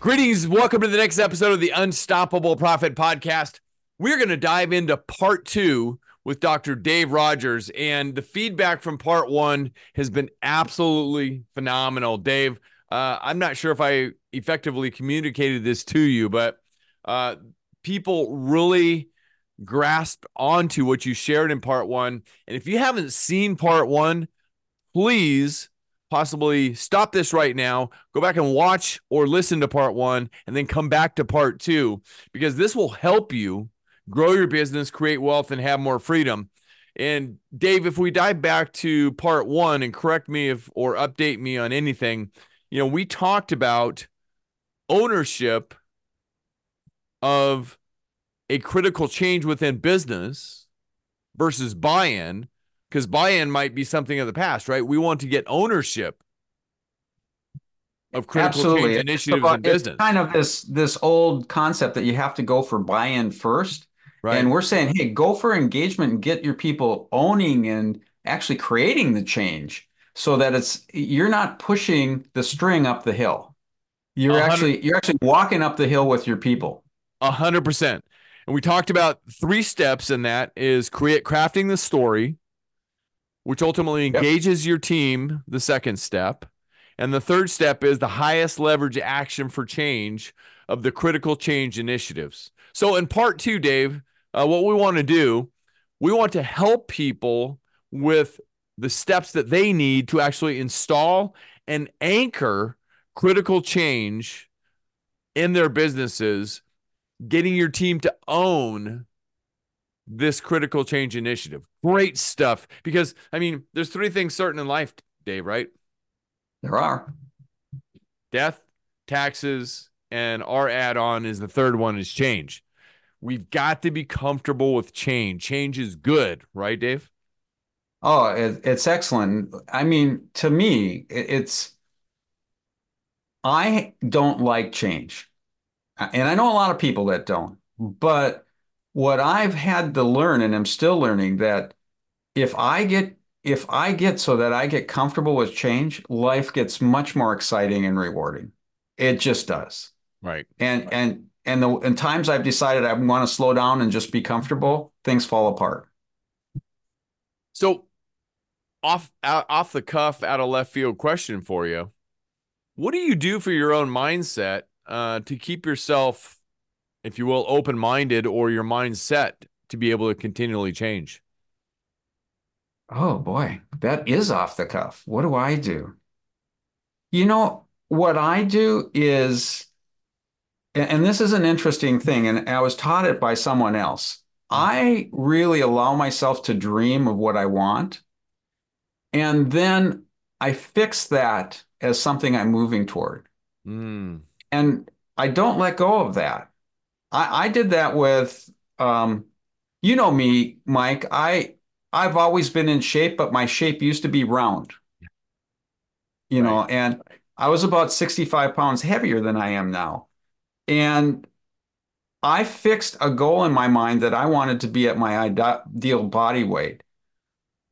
Greetings. Welcome to the next episode of the Unstoppable Profit Podcast. We're going to dive into part two with Dr. Dave Rodgers. And the feedback from part one has been absolutely phenomenal. Dave, uh, I'm not sure if I effectively communicated this to you, but uh, people really grasped onto what you shared in part one. And if you haven't seen part one, please possibly stop this right now, go back and watch or listen to part one, and then come back to part two, because this will help you grow your business, create wealth, and have more freedom. And Dave, if we dive back to part one and correct me if or update me on anything, you know, we talked about ownership of a critical change within business versus buy in because buy-in might be something of the past, right? We want to get ownership of critical Absolutely. change initiatives about, in business. kind of this this old concept that you have to go for buy-in first. Right. And we're saying, hey, go for engagement and get your people owning and actually creating the change so that it's you're not pushing the string up the hill. You're 100. actually you're actually walking up the hill with your people. A hundred percent. And we talked about three steps in that is create crafting the story, which ultimately engages yep. your team, the second step. And the third step is the highest leverage action for change of the critical change initiatives. So, in part two, Dave, uh, what we want to do, we want to help people with the steps that they need to actually install and anchor critical change in their businesses, getting your team to own this critical change initiative. Great stuff. Because, I mean, there's three things certain in life, Dave, right? There are death, taxes, and our add on is the third one is change. We've got to be comfortable with change. Change is good, right, Dave? Oh, it, it's excellent. I mean, to me, it, it's, I don't like change. And I know a lot of people that don't, but what I've had to learn, and I'm still learning, that if I get if I get so that I get comfortable with change, life gets much more exciting and rewarding. It just does. Right. And and and the in times I've decided I want to slow down and just be comfortable, things fall apart. So off out, off the cuff, out of left field question for you. What do you do for your own mindset uh, to keep yourself if you will, open minded or your mindset to be able to continually change? Oh boy, that is off the cuff. What do I do? You know, what I do is, and this is an interesting thing, and I was taught it by someone else. I really allow myself to dream of what I want. And then I fix that as something I'm moving toward. Mm. And I don't let go of that. I, I did that with, um, you know me, Mike. I I've always been in shape, but my shape used to be round. You right. know, and I was about 65 pounds heavier than I am now. And I fixed a goal in my mind that I wanted to be at my ideal body weight,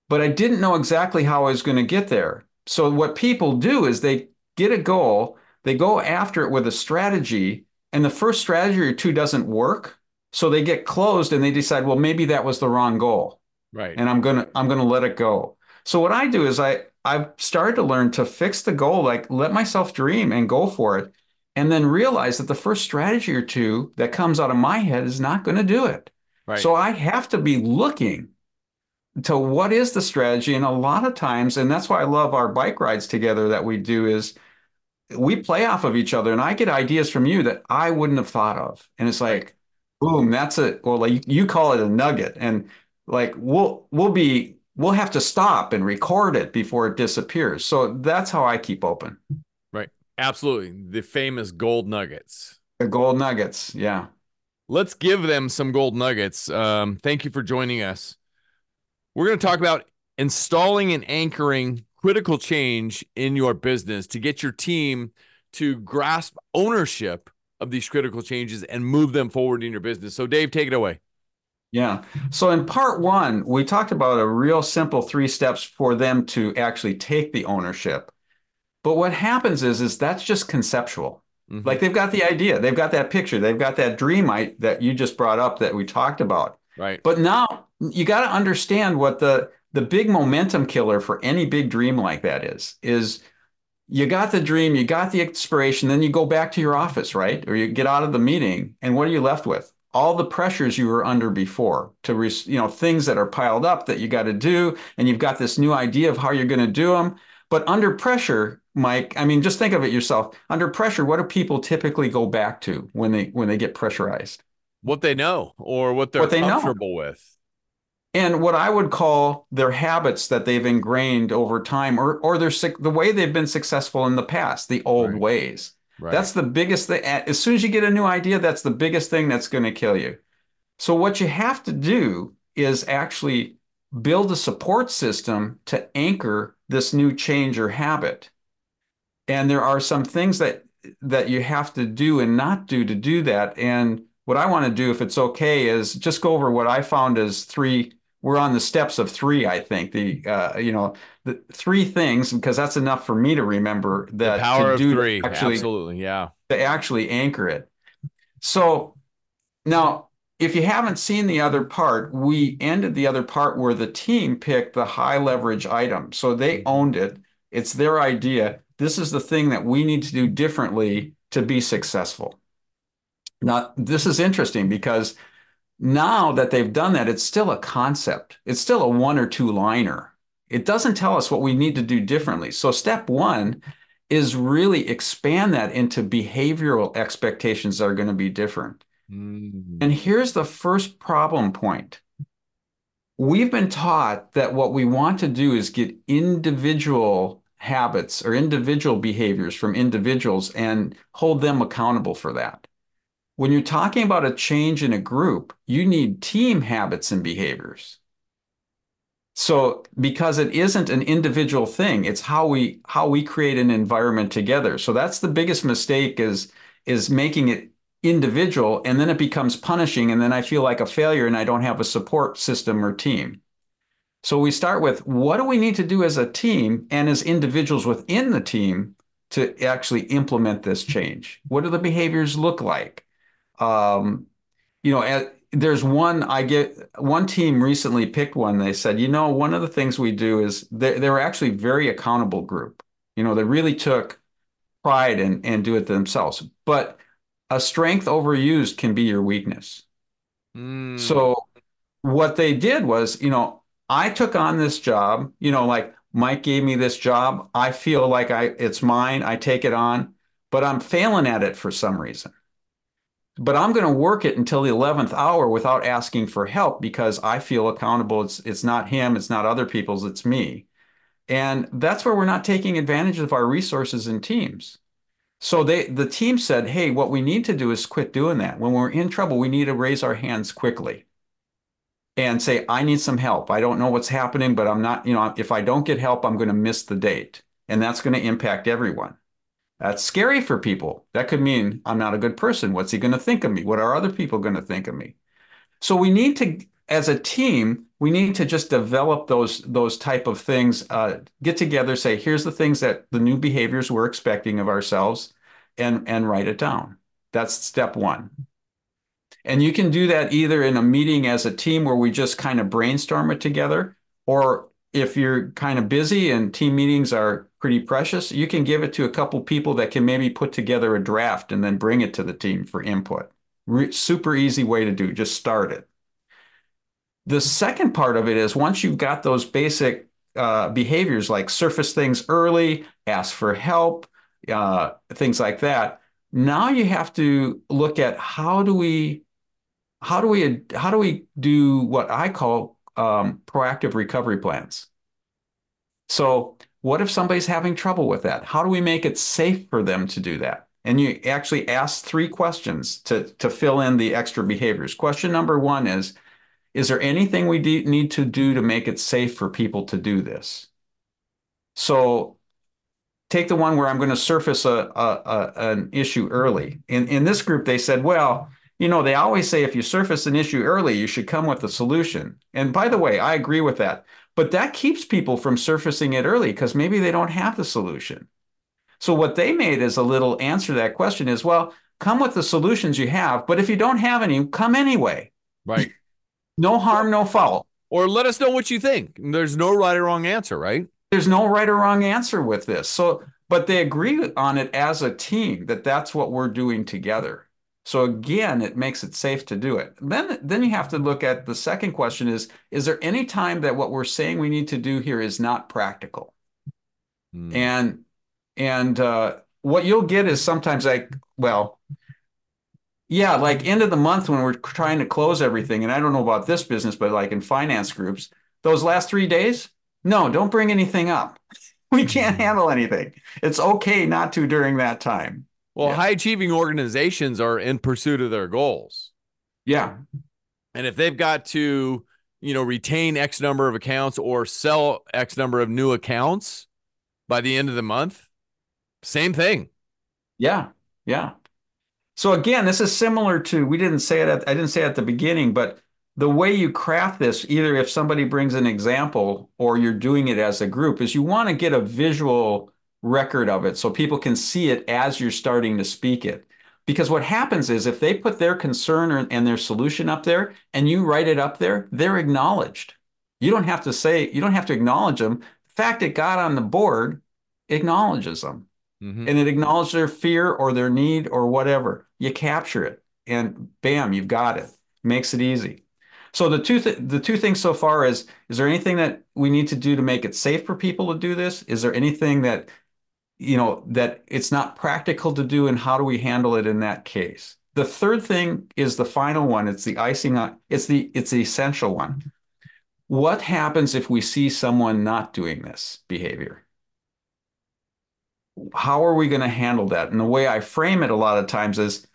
but I didn't know exactly how I was going to get there. So, what people do is they get a goal, they go after it with a strategy, and the first strategy or two doesn't work so they get closed and they decide well maybe that was the wrong goal. Right. And i'm gonna i'm gonna let it go. So what i do is i i've started to learn to fix the goal like let myself dream and go for it and then realize that the first strategy or two that comes out of my head is not going to do it. Right. so i have to be looking to what is the strategy and a lot of times and that's why i love our bike rides together that we do is we play off of each other and I get ideas from you that I wouldn't have thought of. And it's like, boom, that's a well, like you call it a nugget. And like we'll we'll be we'll have to stop and record it before it disappears. So that's how I keep open. Right. Absolutely. The famous gold nuggets. The gold nuggets. Yeah. let's give them some gold nuggets. Um, thank you for joining us. We're going to talk about installing and anchoring critical change in your business to get your team to grasp ownership of these critical changes and move them forward in your business. So, Dave, take it away. Yeah. So, in part one, we talked about a real simple three steps for them to actually take the ownership. But what happens is, is that's just conceptual. Mm-hmm. Like they've got the idea, they've got that picture, they've got that dream I, that you just brought up that we talked about. Right. But now you got to understand what the the big momentum killer for any big dream like that is is you got the dream, you got the inspiration, then you go back to your office, right? Or you get out of the meeting, and what are you left with? All the pressures you were under before to, you know, things that are piled up that you got to do, and you've got this new idea of how you're going to do them. But under pressure, Mike, I mean, just think of it yourself. Under pressure, what do people typically go back to when they when they get pressurized? What they know or what they're what they comfortable know. with and what I would call their habits that they've ingrained over time, or or their the way they've been successful in the past, the old right. ways. Right. That's the biggest thing. As soon as you get a new idea, that's the biggest thing that's going to kill you. So what you have to do is actually build a support system to anchor this new change or habit. And there are some things that that you have to do and not do to do that. And what I want to do, if it's okay, is just go over what I found as three we're on the steps of three i think the uh, you know the three things because that's enough for me to remember that the power of three. actually, absolutely yeah. to actually anchor it. So now if you haven't seen the other part we ended the other part where the team picked the high leverage item. So they mm-hmm. owned it. It's their idea. This is the thing that we need to do differently to be successful. Now this is interesting because now that they've done that, it's still a concept. It's still a one or two liner. It doesn't tell us what we need to do differently. So, step one is really expand that into behavioral expectations that are going to be different. Mm. And here's the first problem point. We've been taught that what we want to do is get individual habits or individual behaviors from individuals and hold them accountable for that when you're talking about a change in a group, you need team habits and behaviors. So because it isn't an individual thing, it's how we how we create an environment together. So that's the biggest mistake is is making it individual and then it becomes punishing and then I feel like a failure and I don't have a support system or team. So we start with what do we need to do as a team and as individuals within the team to actually implement this change? What do the behaviors look like? Um, you know, at, there's one I get one team recently picked one. They said, you know, one of the things we do is they, they were actually very accountable group. You know, they really took pride and and do it themselves. But a strength overused can be your weakness. Mm. So what they did was, you know, I took on this job. You know, like Mike gave me this job. I feel like I it's mine. I take it on, but I'm failing at it for some reason but I'm going to work it until the 11th hour without asking for help because I feel accountable. It's, it's not him, it's not other people's, it's me. And that's where we're not taking advantage of our resources and teams. So they the team said, "Hey, what we need to do is quit doing that. When we're in trouble, we need to raise our hands quickly and say, "I need some help. I don't know what's happening, but I'm not, you know, if I don't get help, I'm going to miss the date." And that's going to impact everyone. That's scary for people. That could mean I'm not a good person. What's he going to think of me? What are other people going to think of me? So we need to, as a team, we need to just develop those those type of things. Uh, get together, say, here's the things that the new behaviors we're expecting of ourselves, and and write it down. That's step one. And you can do that either in a meeting as a team where we just kind of brainstorm it together, or if you're kind of busy and team meetings are pretty precious, you can give it to a couple people that can maybe put together a draft and then bring it to the team for input. Re- super easy way to do, just start it. The second part of it is once you've got those basic uh, behaviors like surface things early, ask for help, uh, things like that. Now you have to look at how do we, how do we, how do we do what I call um, proactive recovery plans. So, what if somebody's having trouble with that? How do we make it safe for them to do that? and you actually ask three questions to, to fill in the extra behaviors. Question number one is Is there anything we de- need to do to make it safe for people to do this? So take the one where I'm going to surface a, a, a, an issue early. In, in this group, they said, well, you know, they always say if you surface an issue early, you should come with a solution. And by the way, I agree with that. But that keeps people from surfacing it early because maybe they don't have the solution. So what they made as a little answer to that question is, well, come with the solutions you have, but if you don't have any, come anyway. Right. no harm, no foul. Or let us know what you think. There's no right or wrong answer, right? There's no right or wrong answer with this. So, but they agree on it as a team that that's what we're doing together. So again, it makes it safe to do it. Then, then you have to look at the second question is, is there any time that what we're saying we need to do here is not practical? Hmm. And and uh, what you'll get is sometimes like, well, yeah, like end of the month when we're trying to close everything, and I don't know about this business, but like in finance groups, those last three days, no, don't bring anything up. We can't mm-hmm. handle anything. It's okay not to during that time. Well, yeah. high achieving organizations are in pursuit of their goals. Yeah. And if they've got to, you know, retain X number of accounts or sell X number of new accounts by the end of the month, same thing. Yeah. Yeah. So again, this is similar to we didn't say it at, I didn't say it at the beginning, but the way you craft this, either if somebody brings an example or you're doing it as a group, is you want to get a visual record of it so people can see it as you're starting to speak it. Because what happens is if they put their concern or, and their solution up there and you write it up there, they're acknowledged. You don't have to say, you don't have to acknowledge them. The fact it got on the board acknowledges them. Mm-hmm. And it acknowledges their fear or their need or whatever. You capture it and bam, you've got it. Makes it easy. So the two th- the two things so far is is there anything that we need to do to make it safe for people to do this? Is there anything that you know that it's not practical to do and how do we handle it in that case? The third thing is the final one. It's the icing on it's the it's the essential one. What happens if we see someone not doing this behavior? how are we going to handle that? And the way I frame it a lot of times is,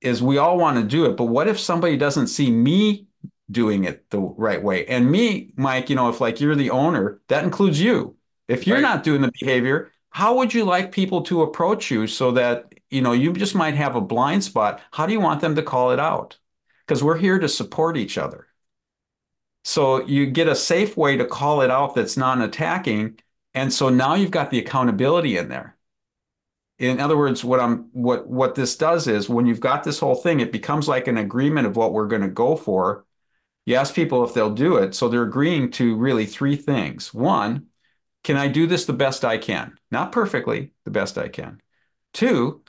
is we all want to do it, but what if somebody doesn't see me doing it the right way? And me, Mike, you know, if like you're the owner, that includes you. If you're right. not doing the behavior, how would you like people to approach you so that, you know, you just might have a blind spot? How do you want them to call it out? Because we're here to support each other. So you get a safe way to call it out that's non-attacking and so now you've got the accountability in there. In other words, what I'm what what this does is when you've got this whole thing, it becomes like an agreement of what we're going to go for. You ask people if they'll do it. So they're agreeing to really three things. One, can I do this the best I can? Not perfectly, the best I can. Two,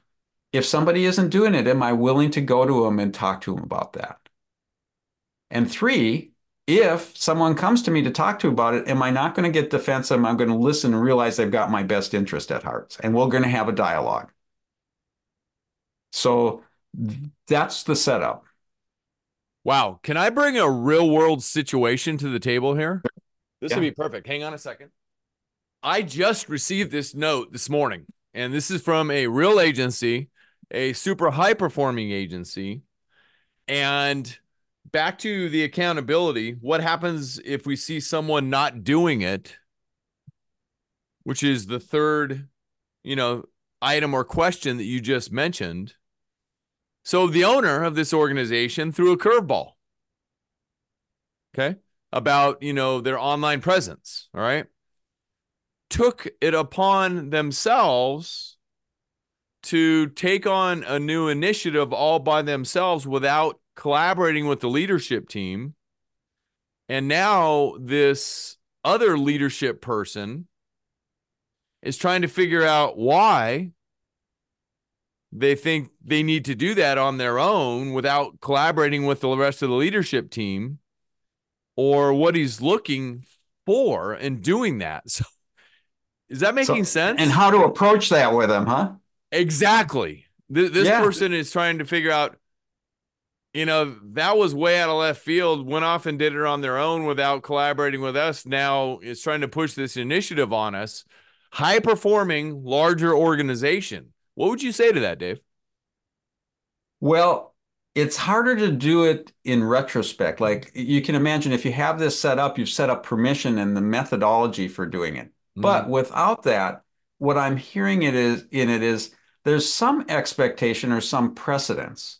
if somebody isn't doing it, am I willing to go to them and talk to them about that? And three, if someone comes to me to talk to about it, am I not going to get defensive? I'm going to listen and realize they've got my best interest at heart, and we're going to have a dialogue. So that's the setup. Wow. Can I bring a real world situation to the table here? This yeah. would be perfect. Hang on a second. I just received this note this morning, and this is from a real agency, a super high performing agency. And back to the accountability. What happens if we see someone not doing it? Which is the third, you know, item or question that you just mentioned. So the owner of this organization threw a curveball. Okay. About, you know, their online presence. All right. Took it upon themselves to take on a new initiative all by themselves without collaborating with the leadership team. And now this other leadership person is trying to figure out why they think they need to do that on their own without collaborating with the rest of the leadership team or what he's looking for in doing that. So is that making so, sense? And how to approach that with them, huh? Exactly. Th- this yeah. person is trying to figure out you know, that was way out of left field, went off and did it on their own without collaborating with us. Now it's trying to push this initiative on us. High performing, larger organization. What would you say to that, Dave? Well, it's harder to do it in retrospect. Like you can imagine if you have this set up, you've set up permission and the methodology for doing it. Mm-hmm. But without that, what I'm hearing it is in it is there's some expectation or some precedence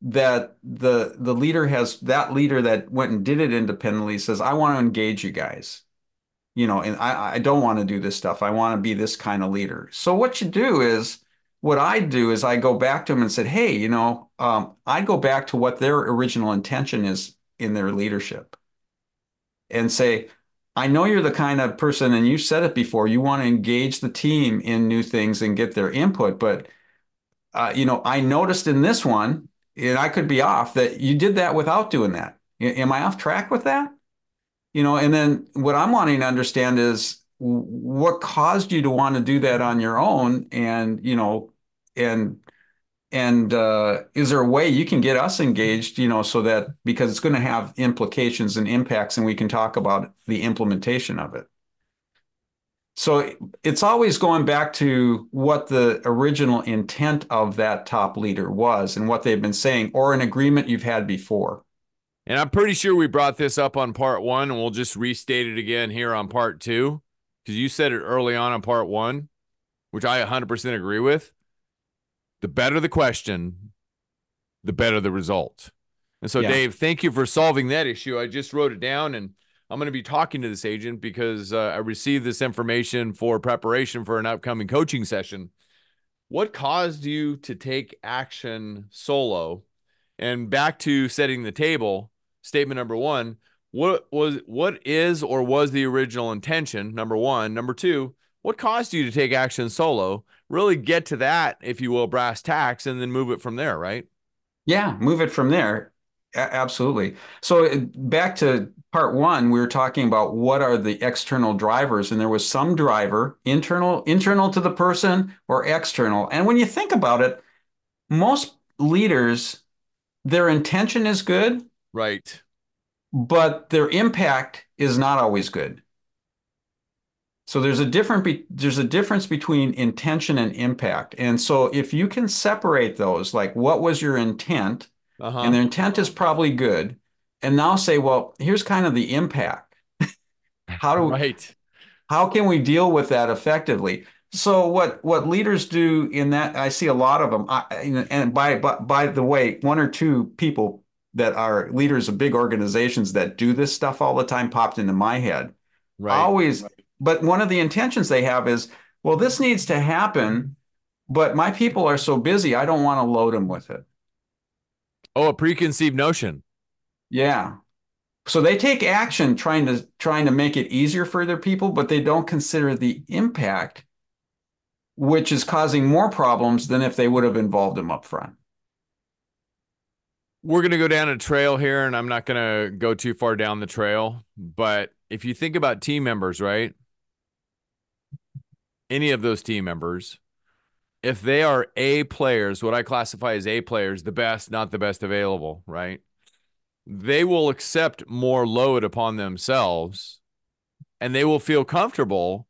that the the leader has that leader that went and did it independently says, I want to engage you guys. You know, and I, I don't want to do this stuff. I want to be this kind of leader. So what you do is what I do is I go back to them and said, hey, you know, um, I go back to what their original intention is in their leadership and say, I know you're the kind of person, and you said it before, you want to engage the team in new things and get their input. But, uh, you know, I noticed in this one, and I could be off, that you did that without doing that. Am I off track with that? You know, and then what I'm wanting to understand is what caused you to want to do that on your own and you know and and uh, is there a way you can get us engaged you know so that because it's going to have implications and impacts and we can talk about the implementation of it so it's always going back to what the original intent of that top leader was and what they've been saying or an agreement you've had before and i'm pretty sure we brought this up on part one and we'll just restate it again here on part two because you said it early on in part one, which I 100% agree with. The better the question, the better the result. And so, yeah. Dave, thank you for solving that issue. I just wrote it down and I'm going to be talking to this agent because uh, I received this information for preparation for an upcoming coaching session. What caused you to take action solo? And back to setting the table, statement number one what was what is or was the original intention number one number two what caused you to take action solo really get to that if you will brass tacks and then move it from there right? Yeah move it from there. A- absolutely. So uh, back to part one we were talking about what are the external drivers and there was some driver internal internal to the person or external. And when you think about it most leaders their intention is good right. but their impact is not always good. So there's a different be- there's a difference between intention and impact. And so if you can separate those, like what was your intent, uh-huh. and their intent is probably good, and now say, well, here's kind of the impact. how do right? How can we deal with that effectively? So what what leaders do in that, I see a lot of them. I, and by, by by the way, one or two people that are leaders of big organizations that do this stuff all the time popped into my head. Right. Always, but one of the intentions they have is, well, this needs to happen, but my people are so busy, I don't want to load them with it. Oh, a preconceived notion. Yeah. So they take action trying to trying to make it easier for their people, but they don't consider the impact, which is causing more problems than if they would have involved them up front we're going to go down a trail here and I'm not going to go too far down the trail, but if you think about team members, right? Any of those team members, if they are A players, what I classify as A players, the best, not the best available, right? They will accept more load upon themselves and they will feel comfortable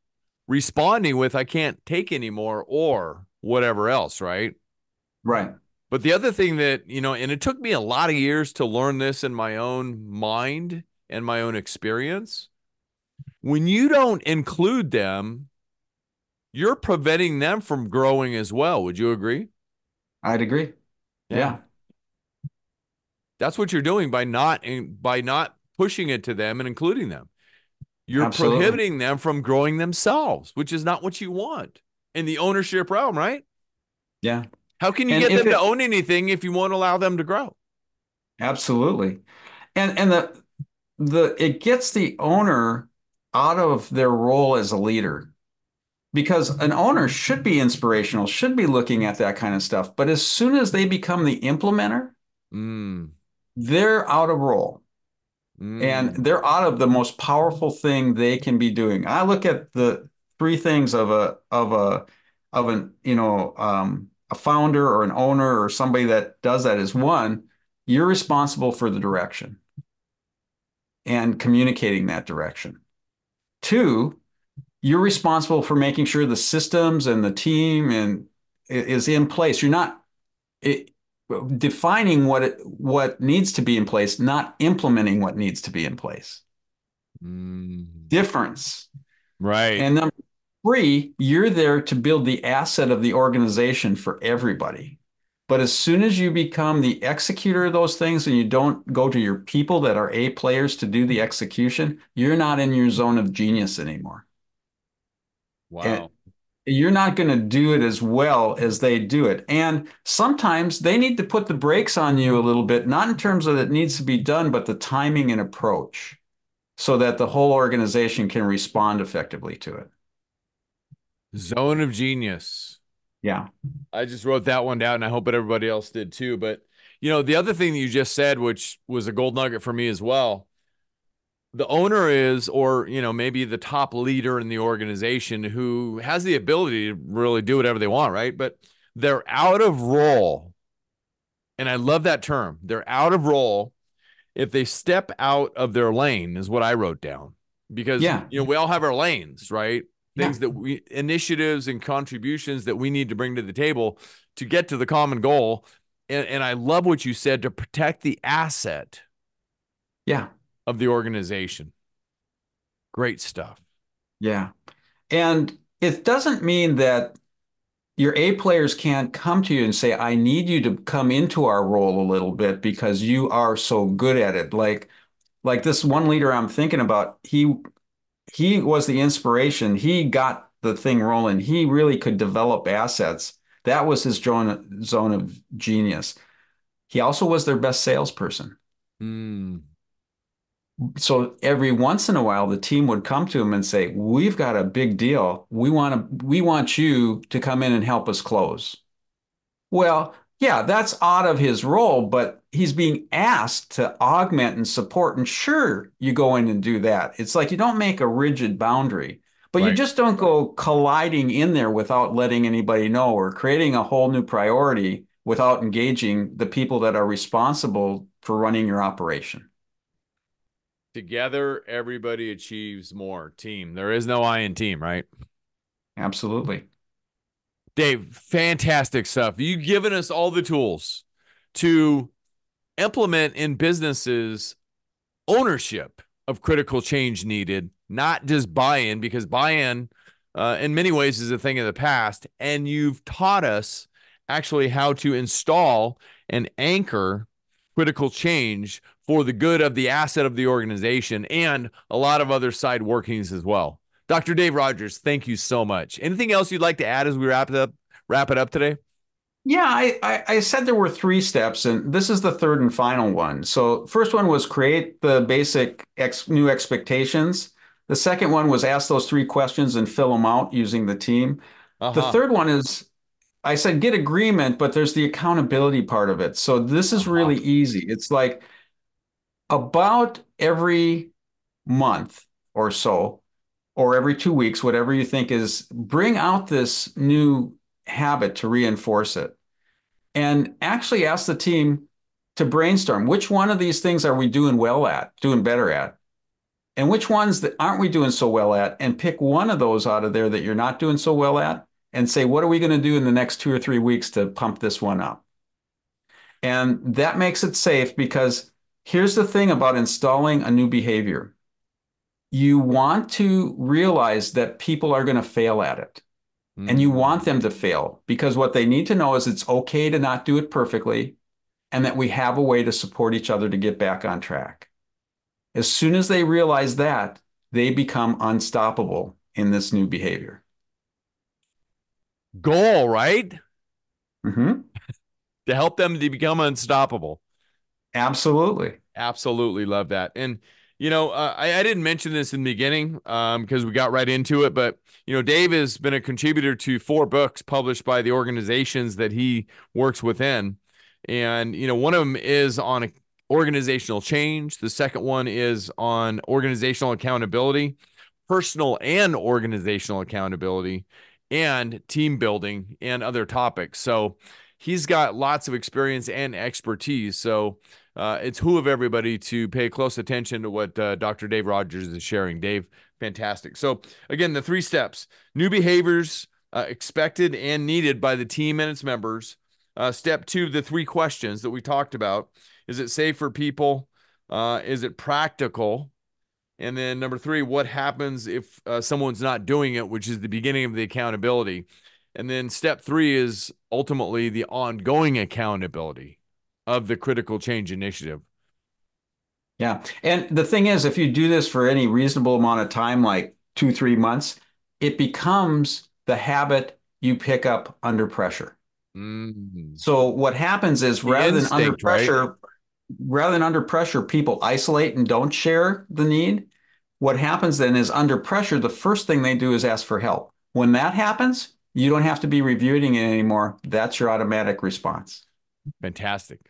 responding with, I can't take anymore or whatever else, right? Right. But the other thing that, you know, and it took me a lot of years to learn this in my own mind and my own experience. When you don't include them, you're preventing them from growing as well. Would you agree? I'd agree. Yeah. yeah. That's what you're doing by not by not pushing it to them and including them. You're Absolutely. prohibiting them from growing themselves, which is not what you want in the ownership realm, right? Yeah. How can you and get them it, to own anything if you won't allow them to grow? Absolutely. And and the the it gets the owner out of their role as a leader because an owner should be inspirational, should be looking at that kind of stuff. But as soon as they become the implementer, mm. they're out of role. Mm. And they're out of the most powerful thing they can be doing. I look at the three things of a of a of an you know um, a founder or an owner or somebody that does that is one, you're responsible for the direction and communicating that direction. Two, you're responsible for making sure the systems and the team and is in place. You're not it, defining what it, what needs to be in place, not implementing what needs to be in place. Mm. Difference. Right. And number three, you're there to build the asset of the organization for everybody. But as soon as you become the executor of those things and you don't go to your people that are A players to do the execution, you're not in your zone of genius anymore. Wow. And you're not going to do it as well as they do it. And sometimes they need to put the brakes on you a little bit, not in terms of it needs to be done, but the timing and approach so that the whole organization can respond effectively to it. Zone of genius. Yeah. I just wrote that one down and I hope that everybody else did too. But, you know, the other thing that you just said, which was a gold nugget for me as well, the owner is, or, you know, maybe the top leader in the organization who has the ability to really do whatever they want, right? But they're out of role. And I love that term. They're out of role if they step out of their lane, is what I wrote down. Because, yeah. you know, we all have our lanes, right? things yeah. that we initiatives and contributions that we need to bring to the table to get to the common goal. And, and I love what you said to protect the asset. Yeah. Of the organization. Great stuff. Yeah. And it doesn't mean that your A players can't come to you and say, I need you to come into our role a little bit because you are so good at it. Like, like this one leader I'm thinking about, he he was the inspiration. He got the thing rolling. He really could develop assets. That was his zone, zone of genius. He also was their best salesperson. Mm. So every once in a while, the team would come to him and say, "We've got a big deal. We want to. We want you to come in and help us close." Well, yeah, that's out of his role, but he's being asked to augment and support. And sure, you go in and do that. It's like you don't make a rigid boundary, but right. you just don't go colliding in there without letting anybody know or creating a whole new priority without engaging the people that are responsible for running your operation. Together, everybody achieves more. Team. There is no I in team, right? Absolutely. Dave, fantastic stuff. You've given us all the tools to implement in businesses ownership of critical change needed, not just buy in, because buy in uh, in many ways is a thing of the past. And you've taught us actually how to install and anchor critical change for the good of the asset of the organization and a lot of other side workings as well. Dr. Dave Rodgers, thank you so much. Anything else you'd like to add as we wrap it up? Wrap it up today. Yeah, I, I, I said there were three steps, and this is the third and final one. So, first one was create the basic ex, new expectations. The second one was ask those three questions and fill them out using the team. Uh-huh. The third one is I said get agreement, but there's the accountability part of it. So this is uh-huh. really easy. It's like about every month or so, or every two weeks, whatever you think is, bring out this new habit to reinforce it. And actually ask the team to brainstorm which one of these things are we doing well at, doing better at? And which ones that aren't we doing so well at? And pick one of those out of there that you're not doing so well at and say, what are we going to do in the next two or three weeks to pump this one up? And that makes it safe because here's the thing about installing a new behavior you want to realize that people are going to fail at it. Mm-hmm. And you want them to fail because what they need to know is it's okay to not do it perfectly and that we have a way to support each other to get back on track. As soon as they realize that, they become unstoppable in this new behavior. Goal, right? Mm-hmm. to help them to become unstoppable. Absolutely. Absolutely love that. And you know, uh, I, I, didn't mention this in the beginning because um, we got right into it, but you know, Dave has been a contributor to four books published by the organizations that he works within, and you know, one of them is on organizational change. The second one is on organizational accountability, personal and organizational accountability, and team building and other topics. So he's got lots of experience and expertise. So uh, it's who of everybody to pay close attention to what uh, Dr. Dave Rodgers is sharing. Dave, fantastic. So again, the three steps: new behaviors uh, expected and needed by the team and its members. Uh, step two, the three questions that we talked about. Is it safe for people? Uh, is it practical? And then number three, what happens if uh, someone's not doing it, which is the beginning of the accountability. And then step three is ultimately the ongoing accountability of the critical change initiative. Yeah. And the thing is, if you do this for any reasonable amount of time, like two, three months, it becomes the habit you pick up under pressure. Mm-hmm. So what happens is the rather instinct, than under pressure, right? rather than under pressure, people isolate and don't share the need. What happens then is under pressure, the first thing they do is ask for help. When that happens, you don't have to be reviewing it anymore. That's your automatic response. Fantastic.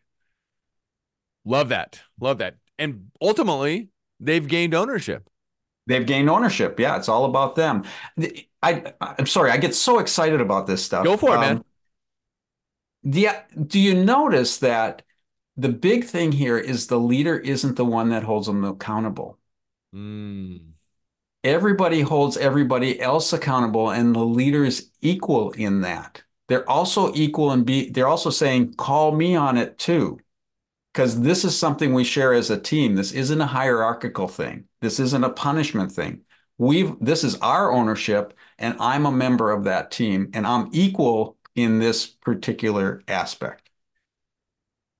Love that. Love that. And ultimately, they've gained ownership. They've gained ownership. Yeah, it's all about them. I I'm sorry, I get so excited about this stuff. Go for it, um, man. The, do you notice that the big thing here is the leader isn't the one that holds them accountable. Mm. Everybody holds everybody else accountable, and the leader is equal in that. They're also equal and be they're also saying, call me on it too. Because this is something we share as a team. This isn't a hierarchical thing. This isn't a punishment thing. We've this is our ownership, and I'm a member of that team, and I'm equal in this particular aspect.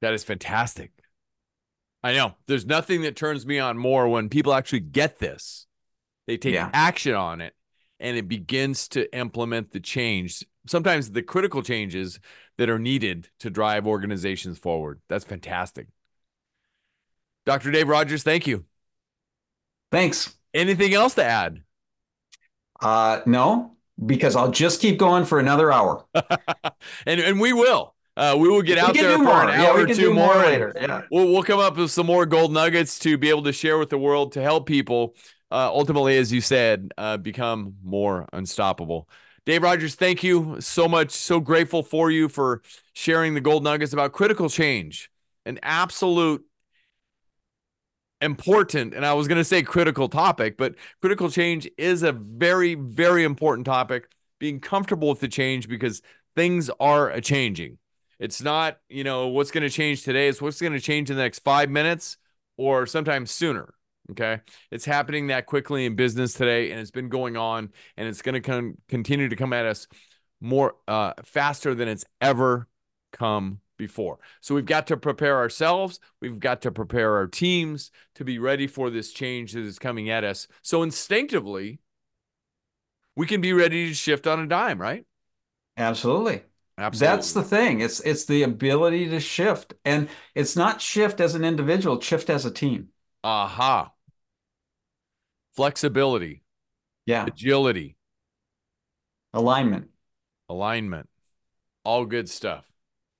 That is fantastic. I know. There's nothing that turns me on more when people actually get this. They take yeah. action on it and it begins to implement the change. Sometimes the critical changes that are needed to drive organizations forward. That's fantastic. Dr. Dave Rodgers, thank you. Thanks. Anything else to add? Uh no, because I'll just keep going for another hour. and and we will. Uh, we will get we out there for more. an hour yeah, or two more, more later. Yeah. We'll we'll come up with some more gold nuggets to be able to share with the world to help people uh, ultimately, as you said, uh, become more unstoppable. Dave Rodgers, thank you so much. So grateful for you for sharing the gold nuggets about critical change, an absolute important, and I was going to say critical topic, but critical change is a very, very important topic. Being comfortable with the change because things are a changing. It's not, you know, what's going to change today. It's what's going to change in the next five minutes or sometimes sooner. Okay. It's happening that quickly in business today, and it's been going on, and it's going to con- continue to come at us more uh, faster than it's ever come before. So we've got to prepare ourselves. We've got to prepare our teams to be ready for this change that is coming at us. So instinctively, we can be ready to shift on a dime, right? Absolutely. Absolutely. That's the thing. It's it's the ability to shift. And it's not shift as an individual, shift as a team. Aha flexibility, yeah, agility, alignment, alignment, all good stuff.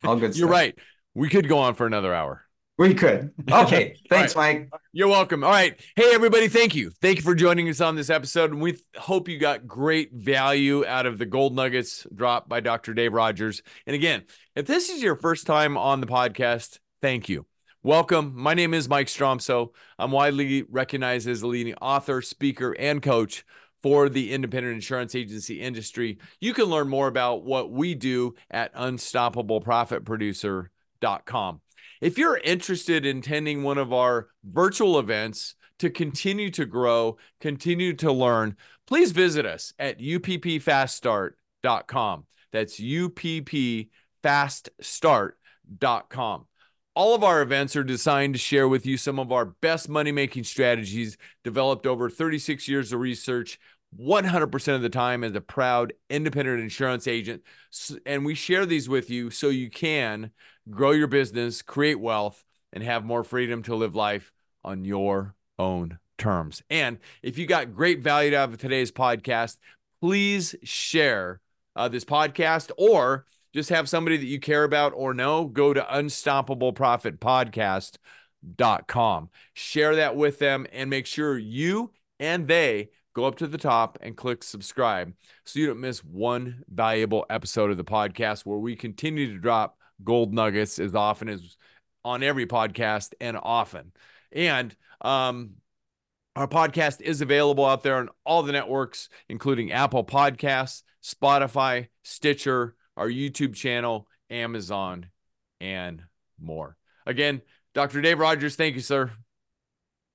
All good. You're right. We could go on for another hour. We could. Okay. Thanks, right. Mike. You're welcome. All right. Hey, everybody. Thank you. Thank you for joining us on this episode. And we hope you got great value out of the gold nuggets dropped by Dr. Dave Rodgers. And again, if this is your first time on the podcast, thank you. Welcome. My name is Mike Stromsoe. I'm widely recognized as a leading author, speaker, and coach for the independent insurance agency industry. You can learn more about what we do at unstoppableprofitproducer.com. If you're interested in attending one of our virtual events to continue to grow, continue to learn, please visit us at uppfaststart.com. That's uppfaststart.com. All of our events are designed to share with you some of our best money making strategies developed over 36 years of research, 100% of the time as a proud independent insurance agent. And we share these with you so you can grow your business, create wealth, and have more freedom to live life on your own terms. And if you got great value out of today's podcast, please share uh, this podcast or just have somebody that you care about or know, go to unstoppableprofitpodcast.com. Share that with them and make sure you and they go up to the top and click subscribe so you don't miss one valuable episode of the podcast where we continue to drop gold nuggets as often as on every podcast and often. And um, Our podcast is available out there on all the networks, including Apple Podcasts, Spotify, Stitcher, our YouTube channel, Amazon, and more. Again, Dr. Dave Rodgers, thank you, sir.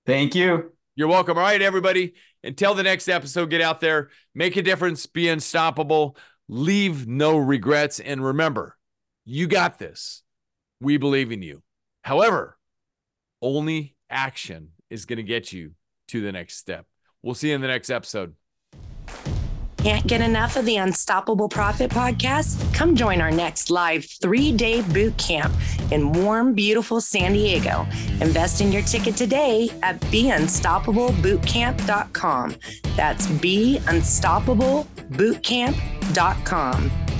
Thank you. You're welcome. All right, everybody. Until the next episode, get out there, make a difference, be unstoppable, leave no regrets. And remember, you got this. We believe in you. However, only action is going to get you to the next step. We'll see you in the next episode. Can't get enough of the Unstoppable Profit podcast? Come join our next live three day boot camp in warm, beautiful San Diego. Invest in your ticket today at beunstoppablebootcamp.com. That's beunstoppablebootcamp.com.